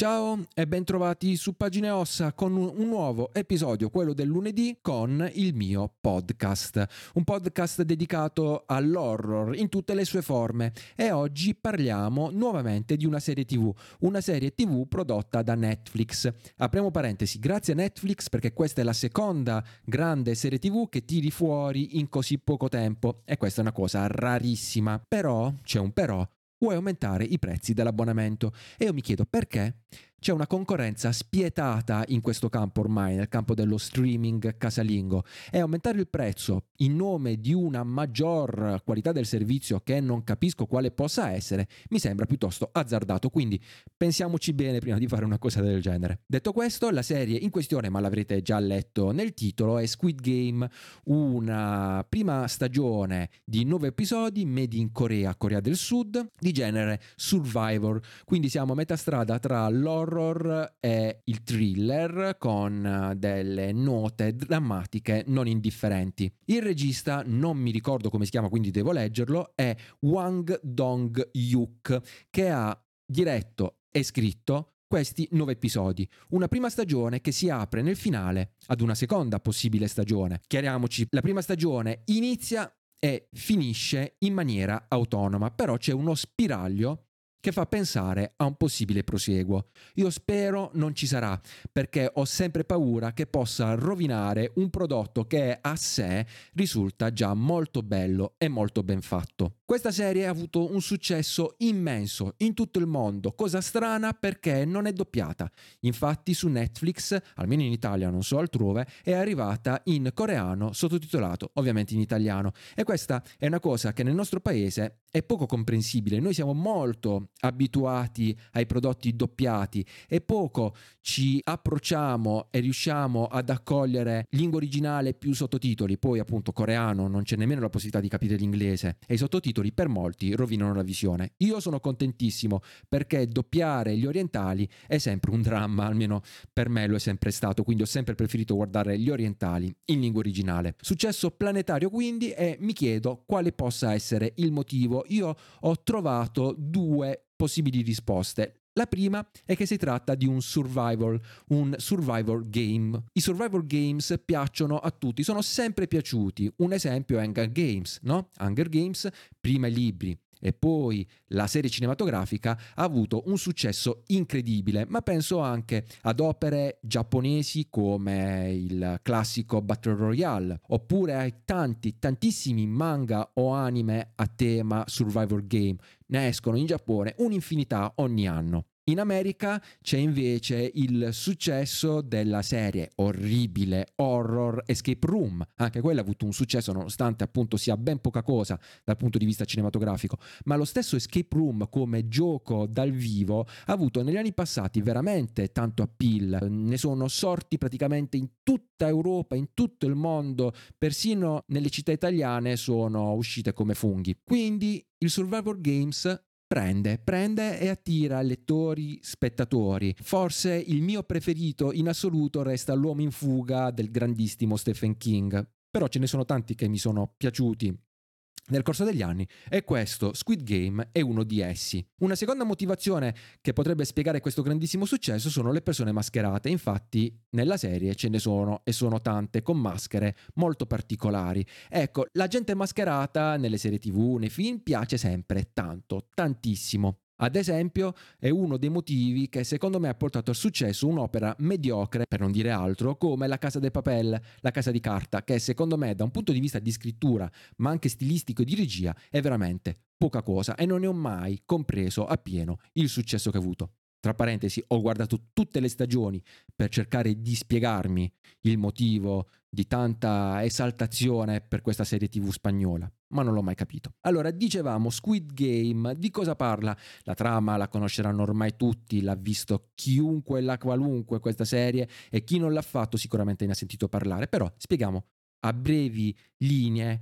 Ciao e bentrovati su Pagine Ossa con un nuovo episodio, quello del lunedì, con il mio podcast. Un podcast dedicato all'horror in tutte le sue forme e oggi parliamo nuovamente di una serie tv, una serie tv prodotta da Netflix. Apriamo parentesi, grazie a Netflix perché questa è la seconda grande serie tv che tiri fuori in così poco tempo e questa è una cosa rarissima. Però, c'è un però, vuoi aumentare i prezzi dell'abbonamento. E io mi chiedo perché c'è una concorrenza spietata in questo campo ormai, nel campo dello streaming casalingo, e aumentare il prezzo in nome di una maggior qualità del servizio che non capisco quale possa essere, mi sembra piuttosto azzardato, quindi pensiamoci bene prima di fare una cosa del genere. Detto questo, la serie in questione, ma l'avrete già letto nel titolo, è Squid Game, una prima stagione di nove episodi made in Corea, Corea del Sud, di genere Survivor, quindi siamo a metà strada tra l'horror l'horror e il thriller con eh, delle note drammatiche non indifferenti. Il regista, non mi ricordo come si chiama, quindi devo leggerlo, è Wang Dong-yuk, che ha diretto e scritto questi nove episodi. Una prima stagione che si apre nel finale ad una seconda possibile stagione. Chiariamoci, la prima stagione inizia e finisce in maniera autonoma, però c'è uno spiraglio che fa pensare a un possibile proseguo. Io spero non ci sarà, perché ho sempre paura che possa rovinare un prodotto che a sé risulta già molto bello e molto ben fatto. Questa serie ha avuto un successo immenso in tutto il mondo, cosa strana perché non è doppiata. Infatti su Netflix, almeno in Italia, non so altrove, è arrivata in coreano sottotitolato ovviamente in italiano. E questa è una cosa che nel nostro paese è poco comprensibile. Noi siamo molto abituati ai prodotti doppiati e poco ci approcciamo e riusciamo ad accogliere lingua originale più sottotitoli. Poi appunto coreano non c'è nemmeno la possibilità di capire l'inglese e i sottotitoli titoli per molti rovinano la visione. Io sono contentissimo perché doppiare gli orientali è sempre un dramma, almeno per me lo è sempre stato, quindi ho sempre preferito guardare gli orientali in lingua originale. Successo planetario quindi e mi chiedo quale possa essere il motivo. Io ho trovato due possibili risposte. La prima è che si tratta di un survival, un survival game. I survival games piacciono a tutti, sono sempre piaciuti. Un esempio è Hunger Games, no? Hunger Games, prima i libri, e poi la serie cinematografica ha avuto un successo incredibile, ma penso anche ad opere giapponesi come il classico Battle Royale, oppure ai tanti, tantissimi manga o anime a tema survival game. Ne escono in Giappone un'infinità ogni anno. In America c'è invece il successo della serie orribile horror Escape Room, anche quella ha avuto un successo nonostante appunto sia ben poca cosa dal punto di vista cinematografico, ma lo stesso Escape Room come gioco dal vivo ha avuto negli anni passati veramente tanto appeal, ne sono sorti praticamente in tutta Europa, in tutto il mondo, persino nelle città italiane sono uscite come funghi. Quindi il Survivor Games prende, prende e attira lettori, spettatori. Forse il mio preferito in assoluto resta L'uomo in fuga del grandissimo Stephen King. Però ce ne sono tanti che mi sono piaciuti nel corso degli anni e questo Squid Game è uno di essi. Una seconda motivazione che potrebbe spiegare questo grandissimo successo sono le persone mascherate, infatti nella serie ce ne sono e sono tante con maschere molto particolari. Ecco, la gente mascherata nelle serie tv, nei film piace sempre tanto, tantissimo. Ad esempio, è uno dei motivi che secondo me ha portato al successo un'opera mediocre, per non dire altro, come La Casa de Papel, La Casa di Carta, che secondo me da un punto di vista di scrittura, ma anche stilistico e di regia, è veramente poca cosa e non ne ho mai compreso appieno il successo che ha avuto. Tra parentesi, ho guardato tutte le stagioni per cercare di spiegarmi il motivo di tanta esaltazione per questa serie TV spagnola, ma non l'ho mai capito. Allora, dicevamo Squid Game, di cosa parla? La trama la conosceranno ormai tutti, l'ha visto chiunque la qualunque questa serie e chi non l'ha fatto sicuramente ne ha sentito parlare, però spieghiamo a brevi linee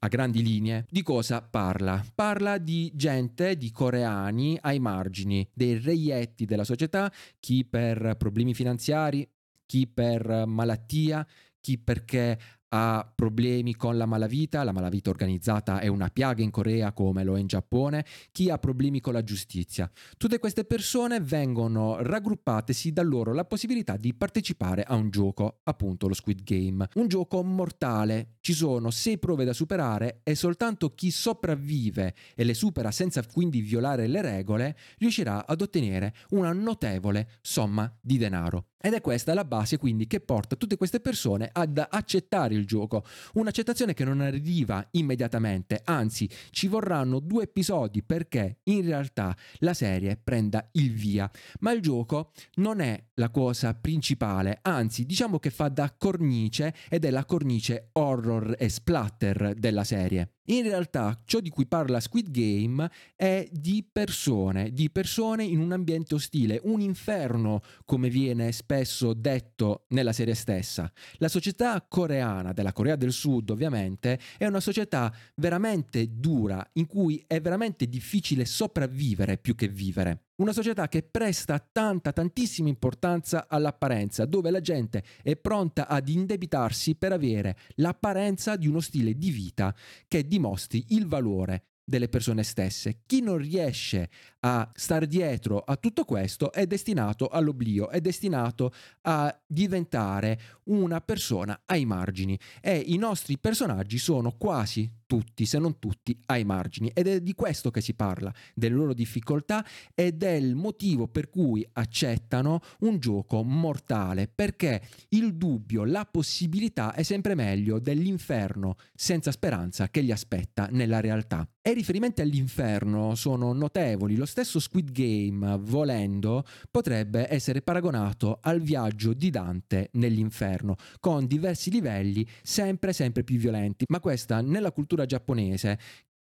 a grandi linee, di cosa parla? Parla di gente, di coreani ai margini, dei reietti della società, chi per problemi finanziari, chi per malattia, chi perché ha problemi con la malavita, la malavita organizzata è una piaga in Corea come lo è in Giappone, chi ha problemi con la giustizia. Tutte queste persone vengono raggruppate, si dà loro la possibilità di partecipare a un gioco, appunto lo Squid Game, un gioco mortale. Ci sono sei prove da superare e soltanto chi sopravvive e le supera senza quindi violare le regole riuscirà ad ottenere una notevole somma di denaro. Ed è questa la base quindi che porta tutte queste persone ad accettare il gioco. Un'accettazione che non arriva immediatamente, anzi ci vorranno due episodi perché in realtà la serie prenda il via. Ma il gioco non è la cosa principale, anzi diciamo che fa da cornice ed è la cornice horror e splatter della serie. In realtà ciò di cui parla Squid Game è di persone, di persone in un ambiente ostile, un inferno come viene spesso detto nella serie stessa. La società coreana, della Corea del Sud ovviamente, è una società veramente dura in cui è veramente difficile sopravvivere più che vivere. Una società che presta tanta, tantissima importanza all'apparenza, dove la gente è pronta ad indebitarsi per avere l'apparenza di uno stile di vita che dimostri il valore delle persone stesse. Chi non riesce a star dietro a tutto questo è destinato all'oblio, è destinato a diventare una persona ai margini e i nostri personaggi sono quasi tutti, se non tutti, ai margini. Ed è di questo che si parla, delle loro difficoltà e del motivo per cui accettano un gioco mortale, perché il dubbio, la possibilità è sempre meglio dell'inferno senza speranza che li aspetta nella realtà. E i riferimenti all'inferno sono notevoli. Lo stesso Squid Game, volendo, potrebbe essere paragonato al viaggio di Dante nell'inferno, con diversi livelli sempre sempre più violenti. Ma questa nella cultura giapponese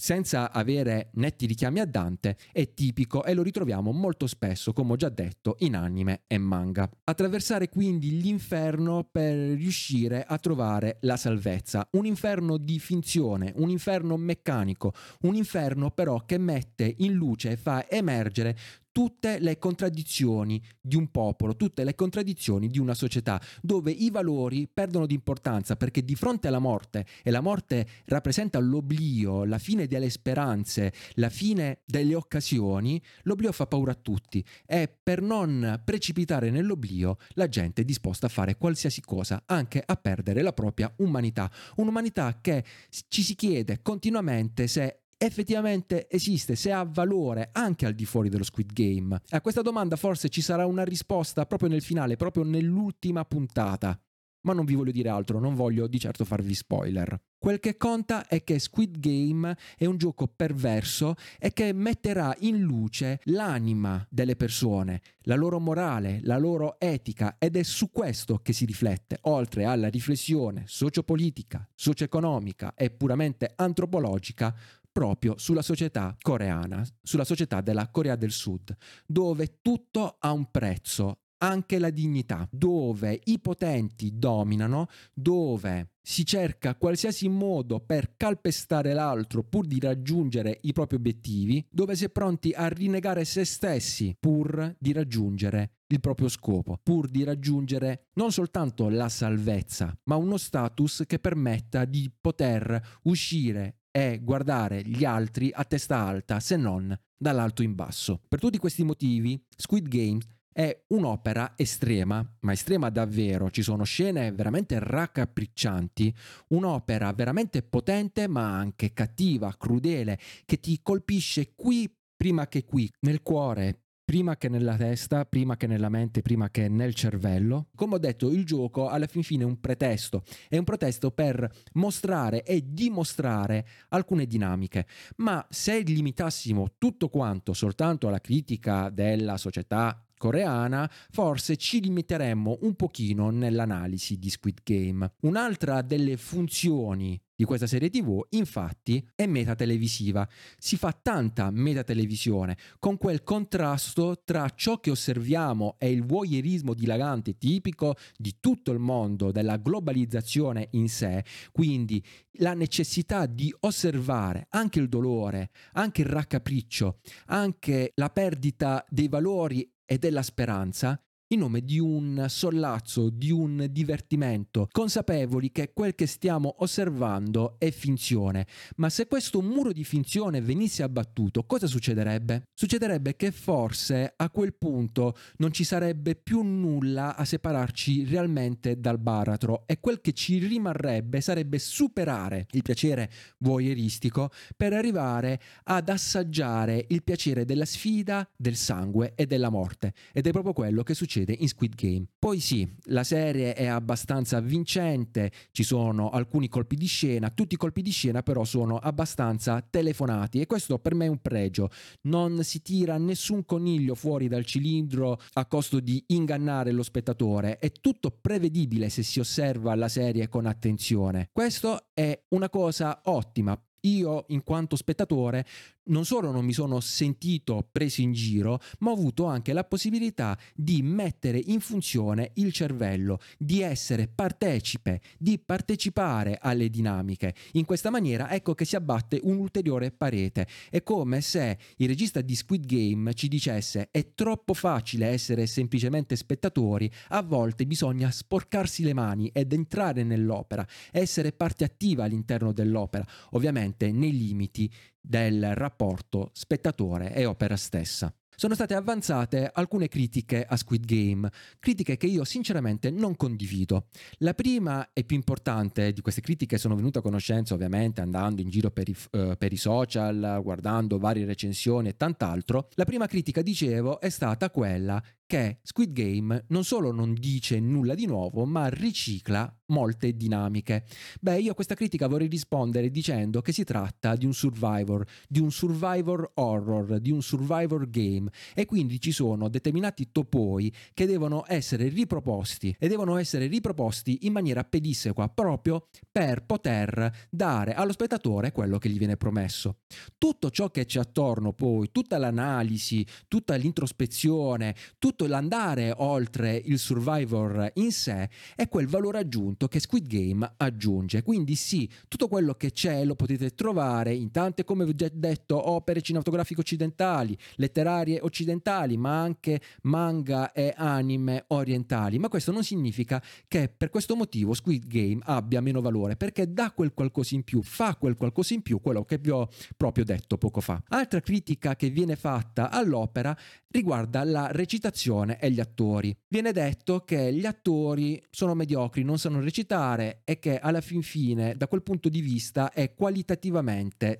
senza avere netti richiami a Dante, è tipico e lo ritroviamo molto spesso, come ho già detto, in anime e manga. Attraversare quindi l'inferno per riuscire a trovare la salvezza. Un inferno di finzione, un inferno meccanico, un inferno però che mette in luce e fa emergere tutte le contraddizioni di un popolo, tutte le contraddizioni di una società, dove i valori perdono di importanza perché di fronte alla morte, e la morte rappresenta l'oblio, la fine delle speranze, la fine delle occasioni, l'oblio fa paura a tutti. E per non precipitare nell'oblio la gente è disposta a fare qualsiasi cosa, anche a perdere la propria umanità, un'umanità che ci si chiede continuamente se effettivamente esiste, se ha valore anche al di fuori dello Squid Game. A questa domanda forse ci sarà una risposta proprio nel finale, proprio nell'ultima puntata. Ma non vi voglio dire altro, non voglio di certo farvi spoiler. Quel che conta è che Squid Game è un gioco perverso e che metterà in luce l'anima delle persone, la loro morale, la loro etica ed è su questo che si riflette, oltre alla riflessione sociopolitica, socio-economica e puramente antropologica proprio sulla società coreana, sulla società della Corea del Sud, dove tutto ha un prezzo, anche la dignità, dove i potenti dominano, dove si cerca qualsiasi modo per calpestare l'altro pur di raggiungere i propri obiettivi, dove si è pronti a rinnegare se stessi pur di raggiungere il proprio scopo, pur di raggiungere non soltanto la salvezza, ma uno status che permetta di poter uscire è guardare gli altri a testa alta, se non dall'alto in basso. Per tutti questi motivi, Squid Game è un'opera estrema, ma estrema davvero, ci sono scene veramente raccapriccianti, un'opera veramente potente ma anche cattiva, crudele, che ti colpisce qui prima che qui, nel cuore, prima che nella testa, prima che nella mente, prima che nel cervello. Come ho detto, il gioco alla fin fine è un pretesto, è un pretesto per mostrare e dimostrare alcune dinamiche, ma se limitassimo tutto quanto soltanto alla critica della società coreana, forse ci limiteremmo un pochino nell'analisi di Squid Game. Un'altra delle funzioni di questa serie TV, infatti, è meta televisiva. Si fa tanta meta televisione con quel contrasto tra ciò che osserviamo e il voyeurismo dilagante tipico di tutto il mondo della globalizzazione in sé, quindi la necessità di osservare anche il dolore, anche il raccapriccio, anche la perdita dei valori e della speranza in nome di un sollazzo, di un divertimento, consapevoli che quel che stiamo osservando è finzione. Ma se questo muro di finzione venisse abbattuto, cosa succederebbe? Succederebbe che forse a quel punto non ci sarebbe più nulla a separarci realmente dal baratro e quel che ci rimarrebbe sarebbe superare il piacere voyeuristico per arrivare ad assaggiare il piacere della sfida, del sangue e della morte. Ed è proprio quello che succede in Squid Game. Poi sì, la serie è abbastanza vincente, ci sono alcuni colpi di scena, tutti i colpi di scena però sono abbastanza telefonati e questo per me è un pregio. Non si tira nessun coniglio fuori dal cilindro a costo di ingannare lo spettatore, è tutto prevedibile se si osserva la serie con attenzione. Questo è una cosa ottima io in quanto spettatore non solo non mi sono sentito preso in giro, ma ho avuto anche la possibilità di mettere in funzione il cervello, di essere partecipe, di partecipare alle dinamiche. In questa maniera ecco che si abbatte un'ulteriore parete. È come se il regista di Squid Game ci dicesse è troppo facile essere semplicemente spettatori, a volte bisogna sporcarsi le mani ed entrare nell'opera, essere parte attiva all'interno dell'opera, ovviamente nei limiti del rapporto spettatore e opera stessa. Sono state avanzate alcune critiche a Squid Game, critiche che io sinceramente non condivido. La prima e più importante di queste critiche sono venute a conoscenza ovviamente andando in giro per i, uh, per i social, guardando varie recensioni e tant'altro. La prima critica, dicevo, è stata quella che Squid Game non solo non dice nulla di nuovo, ma ricicla molte dinamiche. Beh, io a questa critica vorrei rispondere dicendo che si tratta di un survivor, di un survivor horror, di un survivor game e quindi ci sono determinati topoi che devono essere riproposti e devono essere riproposti in maniera pedissequa proprio per poter dare allo spettatore quello che gli viene promesso. Tutto ciò che c'è attorno poi, tutta l'analisi, tutta l'introspezione, tutto tutto l'andare oltre il survivor in sé è quel valore aggiunto che Squid Game aggiunge. Quindi sì, tutto quello che c'è lo potete trovare in tante, come vi ho già detto, opere cinematografiche occidentali, letterarie occidentali, ma anche manga e anime orientali. Ma questo non significa che per questo motivo Squid Game abbia meno valore, perché dà quel qualcosa in più, fa quel qualcosa in più, quello che vi ho proprio detto poco fa. Altra critica che viene fatta all'opera riguarda la recitazione recitazione e gli attori. Viene detto che gli attori sono mediocri, non sanno recitare e che alla fin fine, da quel punto di vista, è qualitativamente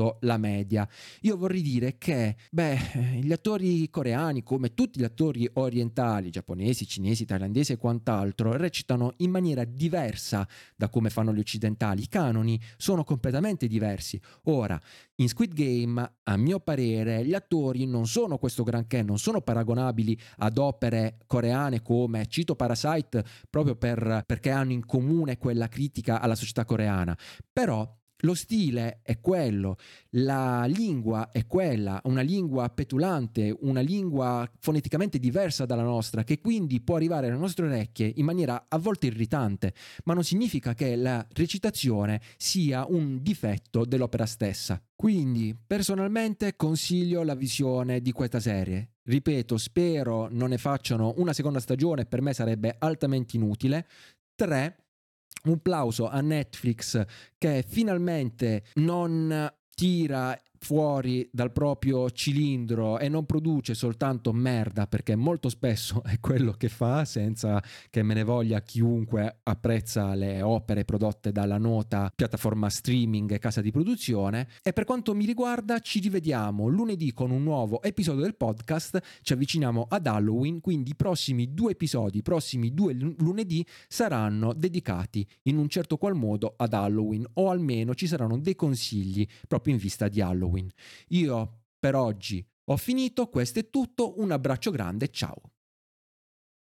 sotto la media. Io vorrei dire che, beh, gli attori coreani, come tutti gli attori orientali, giapponesi, cinesi, thailandesi e quant'altro, recitano in maniera diversa da come fanno gli occidentali. I canoni sono completamente diversi. Ora, in Squid Game, a mio parere, gli attori non sono questo granché, non sono paragonabili ad opere coreane come cito Parasite proprio per, perché hanno in comune quella critica alla società coreana. Però lo stile è quello, la lingua è quella, una lingua petulante, una lingua foneticamente diversa dalla nostra, che quindi può arrivare alle nostre orecchie in maniera a volte irritante, ma non significa che la recitazione sia un difetto dell'opera stessa. Quindi, personalmente consiglio la visione di questa serie. Ripeto, spero non ne facciano una seconda stagione, per me sarebbe altamente inutile. 3 un plauso a Netflix che finalmente non tira fuori dal proprio cilindro e non produce soltanto merda perché molto spesso è quello che fa senza che me ne voglia chiunque apprezza le opere prodotte dalla nota piattaforma streaming e casa di produzione. E per quanto mi riguarda ci rivediamo lunedì con un nuovo episodio del podcast. Ci avviciniamo ad Halloween quindi i prossimi due episodi i prossimi due lunedì saranno dedicati in un certo qual modo ad Halloween o almeno ci saranno dei consigli proprio in vista di Halloween Halloween. Io per oggi ho finito, questo è tutto, un abbraccio grande, ciao.